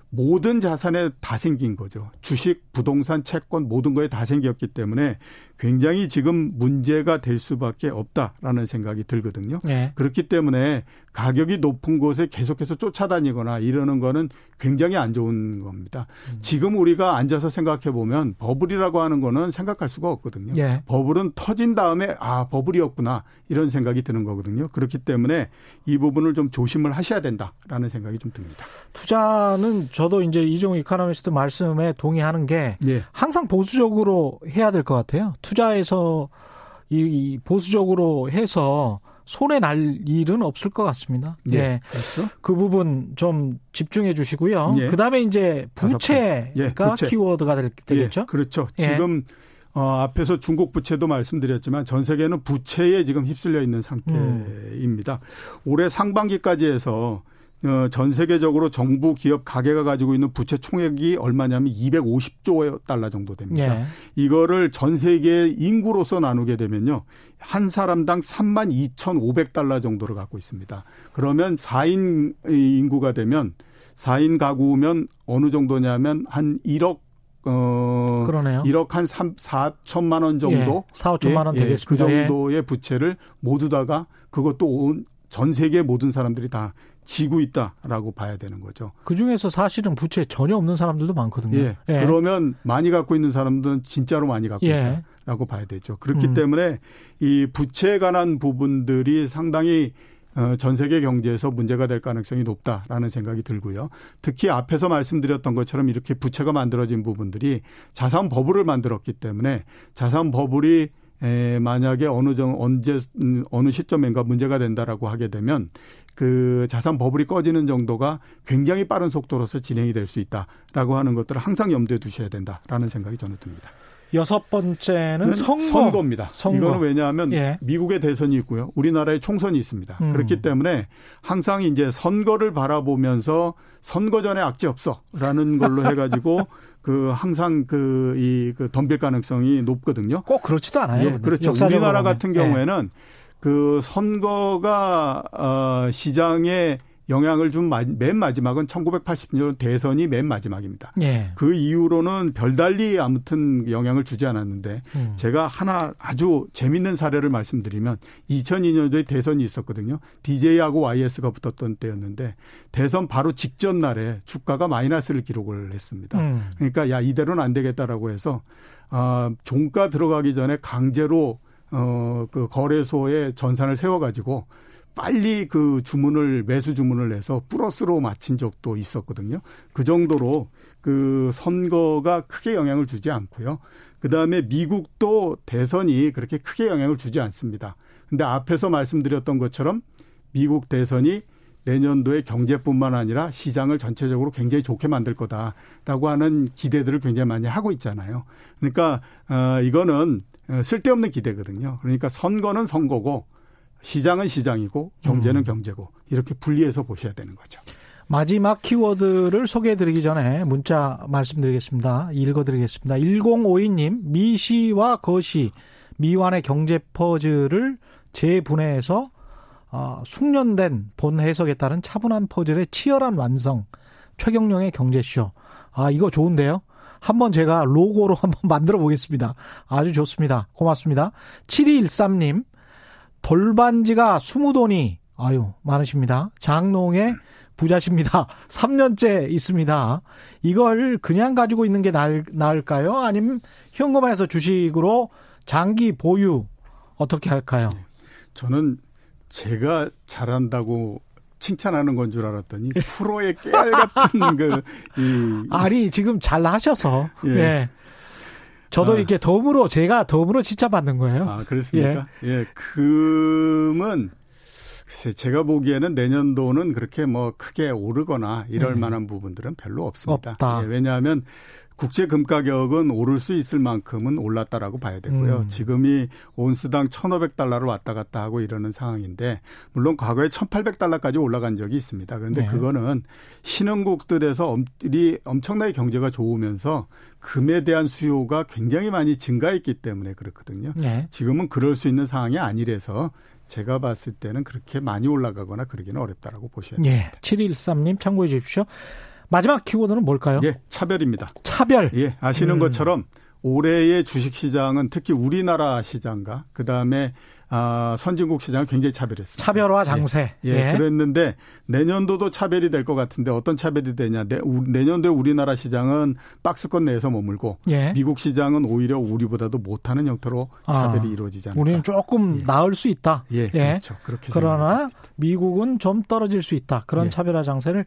모든 자산에 다 생긴 거죠. 주식, 부동산, 채권 모든 거에 다 생겼기 때문에 굉장히 지금 문제가 될 수밖에 없다라는 생각이 들거든요. 네. 그렇기 때문에 가격이 높은 곳에 계속해서 쫓아다니거나 이러는 거는 굉장히 안 좋은 겁니다. 음. 지금 우리가 앉아서 생각해 보면 버블이라고 하는 거는 생각할 수가 없거든요. 네. 버블은 터진 다음에 아 버블이었구나 이런 생각이 드는 거거든요. 그렇기 때문에 이 부분을 좀 조심을 하셔야 된다라는 생각이 좀 듭니다. 투자는 저도 이제 이종 이카노미스트 말씀에 동의하는 게 네. 항상 보수적으로 해야 될 것 같아요. 투자에서 이 보수적으로 해서 손에 날 일은 없을 것 같습니다. 예. 네. 그렇죠? 그 부분 좀 집중해 주시고요. 예. 그 다음에 이제 부채가 예. 부채. 키워드가 될, 되겠죠? 예. 그렇죠. 예. 지금 어, 앞에서 중국 부채도 말씀드렸지만 전 세계는 부채에 지금 휩쓸려 있는 상태입니다. 음. 올해 상반기까지 해서 어, 전 세계적으로 정부 기업 가계가 가지고 있는 부채 총액이 얼마냐면 250조 달러 정도 됩니다. 예. 이거를 전 세계 인구로서 나누게 되면요. 한 사람당 3만 2,500달러 정도를 갖고 있습니다. 그러면 4인 인구가 되면 4인 가구면 어느 정도냐면 한 1억 어 그러네요. 1억 한 3, 4천만 원 정도 예, 4, 5천만 원 예, 예, 되겠습니다. 그 정도의 부채를 모두 다가 그것도 온 전 세계 모든 사람들이 다 지고 있다라고 봐야 되는 거죠. 그 중에서 사실은 부채 전혀 없는 사람들도 많거든요. 예. 예. 그러면 많이 갖고 있는 사람들은 진짜로 많이 갖고 예. 있다라고 봐야 되죠. 그렇기 음. 때문에 이 부채에 관한 부분들이 상당히 어, 전 세계 경제에서 문제가 될 가능성이 높다라는 생각이 들고요. 특히 앞에서 말씀드렸던 것처럼 이렇게 부채가 만들어진 부분들이 자산 버블을 만들었기 때문에 자산 버블이 에, 만약에 어느 정 언제 음, 어느 시점인가 문제가 된다라고 하게 되면 그 자산 버블이 꺼지는 정도가 굉장히 빠른 속도로서 진행이 될 수 있다라고 하는 것들을 항상 염두에 두셔야 된다라는 생각이 저는 듭니다. 여섯 번째는 선거. 선거입니다. 선거. 이거는 왜냐하면 예. 미국의 대선이 있고요. 우리나라의 총선이 있습니다. 음. 그렇기 때문에 항상 이제 선거를 바라보면서 선거 전에 악재 없어라는 걸로 해가지고 <laughs> 그 항상 그 이그 그 덤빌 가능성이 높거든요. 꼭 그렇지도 않아요. 예, 그렇죠. 우리나라 같은 경우에는 예. 그 선거가 어 시장에 영향을 준 맨 마지막은 1980년 대선이 맨 마지막입니다. 예. 그 이후로는 별달리 아무튼 영향을 주지 않았는데 음. 제가 하나 아주 재밌는 사례를 말씀드리면 2002년도에 대선이 있었거든요. DJ하고 YS가 붙었던 때였는데 대선 바로 직전 날에 주가가 마이너스를 기록을 했습니다. 음. 그러니까 야 이대로는 안 되겠다라고 해서 아 종가 들어가기 전에 강제로 어그 거래소에 전산을 세워 가지고 빨리 그 주문을 매수 주문을 내서 플러스로 마친 적도 있었거든요. 그 정도로 그 선거가 크게 영향을 주지 않고요. 그다음에 미국도 대선이 그렇게 크게 영향을 주지 않습니다. 근데 앞에서 말씀드렸던 것처럼 미국 대선이 내년도에 경제뿐만 아니라 시장을 전체적으로 굉장히 좋게 만들 거다라고 하는 기대들을 굉장히 많이 하고 있잖아요. 그러니까 어 이거는 쓸데없는 기대거든요. 그러니까 선거는 선거고 시장은 시장이고 경제는 음. 경제고 이렇게 분리해서 보셔야 되는 거죠. 마지막 키워드를 소개해드리기 전에 문자 말씀드리겠습니다. 읽어드리겠습니다. 1052님, 미시와 거시, 미완의 경제 퍼즐을 재분해해서 어, 숙련된 본 해석에 따른 차분한 퍼즐의 치열한 완성, 최경령의 경제쇼. 아, 이거 좋은데요? 한번 제가 로고로 <laughs> 한번 만들어 보겠습니다. 아주 좋습니다. 고맙습니다. 7213님, 돌반지가 20돈이 아유 많으십니다. 장롱에 부자십니다. <laughs> 3년째 있습니다. 이걸 그냥 가지고 있는 게 나을, 나을까요? 아니면 현금화해서 주식으로 장기 보유 어떻게 할까요? 네. 저는 제가 잘한다고 칭찬하는 건 줄 알았더니 프로의 깨알 같은 그 이. <laughs> 아니 지금 잘 하셔서 예. 예. 저도 아. 이렇게 덤으로 제가 덤으로 칭찬받는 거예요. 아 그렇습니까? 예, 예 금은 글쎄 제가 보기에는 내년도는 그렇게 뭐 크게 오르거나 이럴 음. 만한 부분들은 별로 없습니다. 없다. 예, 왜냐하면 국제 금 가격은 오를 수 있을 만큼은 올랐다라고 봐야 되고요. 음. 지금이 온스당 1,500달러를 왔다 갔다 하고 이러는 상황인데 물론 과거에 1,800달러까지 올라간 적이 있습니다. 그런데 네. 그거는 신흥국들에서 엄들이 엄청나게 경제가 좋으면서 금에 대한 수요가 굉장히 많이 증가했기 때문에 그렇거든요. 네. 지금은 그럴 수 있는 상황이 아니라서 제가 봤을 때는 그렇게 많이 올라가거나 그러기는 어렵다라고 보셔야 됩니다. 예. 713님 참고해 주십시오. 마지막 키워드는 뭘까요? 예, 차별입니다. 차별. 예, 아시는 음. 것처럼 올해의 주식 시장은 특히 우리나라 시장과 그 다음에 아, 선진국 시장은 굉장히 차별했습니다. 차별화 장세. 예, 예, 예. 그랬는데 내년도도 차별이 될 것 같은데 어떤 차별이 되냐. 내, 년도에 우리나라 시장은 박스권 내에서 머물고 예. 미국 시장은 오히려 우리보다도 못하는 형태로 아, 차별이 아, 이루어지지 않을까. 우리는 조금 예. 나을 수 있다. 예, 예. 그렇죠. 그렇게 그러나 미국은 좀 떨어질 수 있다. 그런 예. 차별화 장세를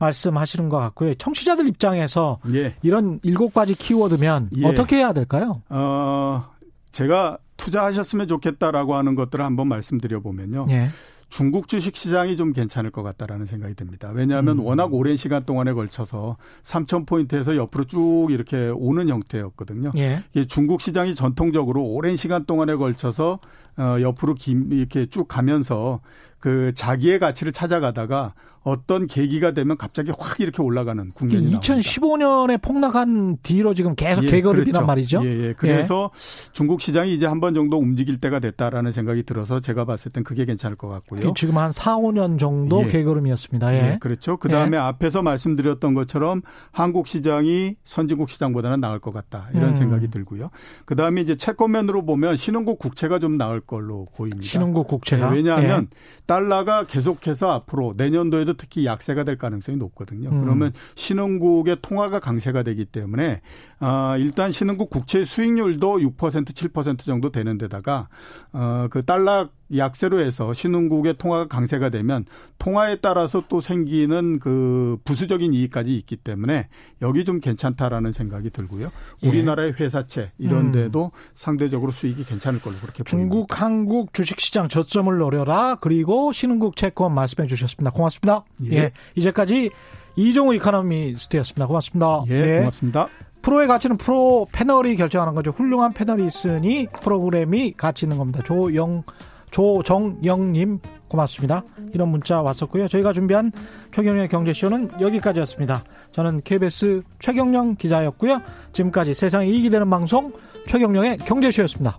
말씀하시는 것 같고요. 청취자들 입장에서 예. 이런 일곱 가지 키워드면 예. 어떻게 해야 될까요? 어, 제가 투자하셨으면 좋겠다라고 하는 것들을 한번 말씀드려 보면요. 예. 중국 주식 시장이 좀 괜찮을 것 같다라는 생각이 듭니다. 왜냐하면 음. 워낙 오랜 시간 동안에 걸쳐서 3천 포인트에서 옆으로 쭉 이렇게 오는 형태였거든요. 예. 중국 시장이 전통적으로 오랜 시간 동안에 걸쳐서 어 옆으로 긴 이렇게 쭉 가면서 그 자기의 가치를 찾아가다가 어떤 계기가 되면 갑자기 확 이렇게 올라가는 국면이 2015년에 폭락한 뒤로 지금 계속 예, 개거름이란 그렇죠. 말이죠. 예, 예. 그래서 예. 중국 시장이 이제 한 번 정도 움직일 때가 됐다라는 생각이 들어서 제가 봤을 땐 그게 괜찮을 것 같고요. 지금 한 4, 5년 정도 예. 개거름이었습니다. 예. 예 그렇죠. 그다음에 앞에서 말씀드렸던 것처럼 한국 시장이 선진국 시장보다는 나을 것 같다. 이런 음. 생각이 들고요. 그다음에 이제 채권면으로 보면 신흥국 국채가 좀 나을 걸로 보입니다. 신흥국 국채가 왜냐하면 달러가 계속해서 앞으로 내년도에도 특히 약세가 될 가능성이 높거든요. 음. 그러면 신흥국의 통화가 강세가 되기 때문에 어, 일단 신흥국 국채 수익률도 6% 7% 정도 되는 데다가 어, 그 달러 약세로 해서 신흥국의 통화가 강세가 되면 통화에 따라서 또 생기는 그 부수적인 이익까지 있기 때문에 여기 좀 괜찮다라는 생각이 들고요. 예. 우리나라의 회사채 이런 음. 데도 음. 상대적으로 수익이 괜찮을 걸로 그렇게 중국, 보입니다. 한국 주식시장 저점을 노려라. 그리고 신흥국 채권 말씀해 주셨습니다. 고맙습니다. 예. 예. 이제까지 이종우 이카노미스트였습니다. 고맙습니다. 예, 예. 고맙습니다. 프로의 가치는 프로 패널이 결정하는 거죠. 훌륭한 패널이 있으니 프로그램이 가치 있는 겁니다. 조영 조정영님 고맙습니다. 이런 문자 왔었고요. 저희가 준비한 최경영의 경제쇼는 여기까지였습니다. 저는 KBS 최경영 기자였고요. 지금까지 세상에 이익이 되는 방송 최경영의 경제쇼였습니다.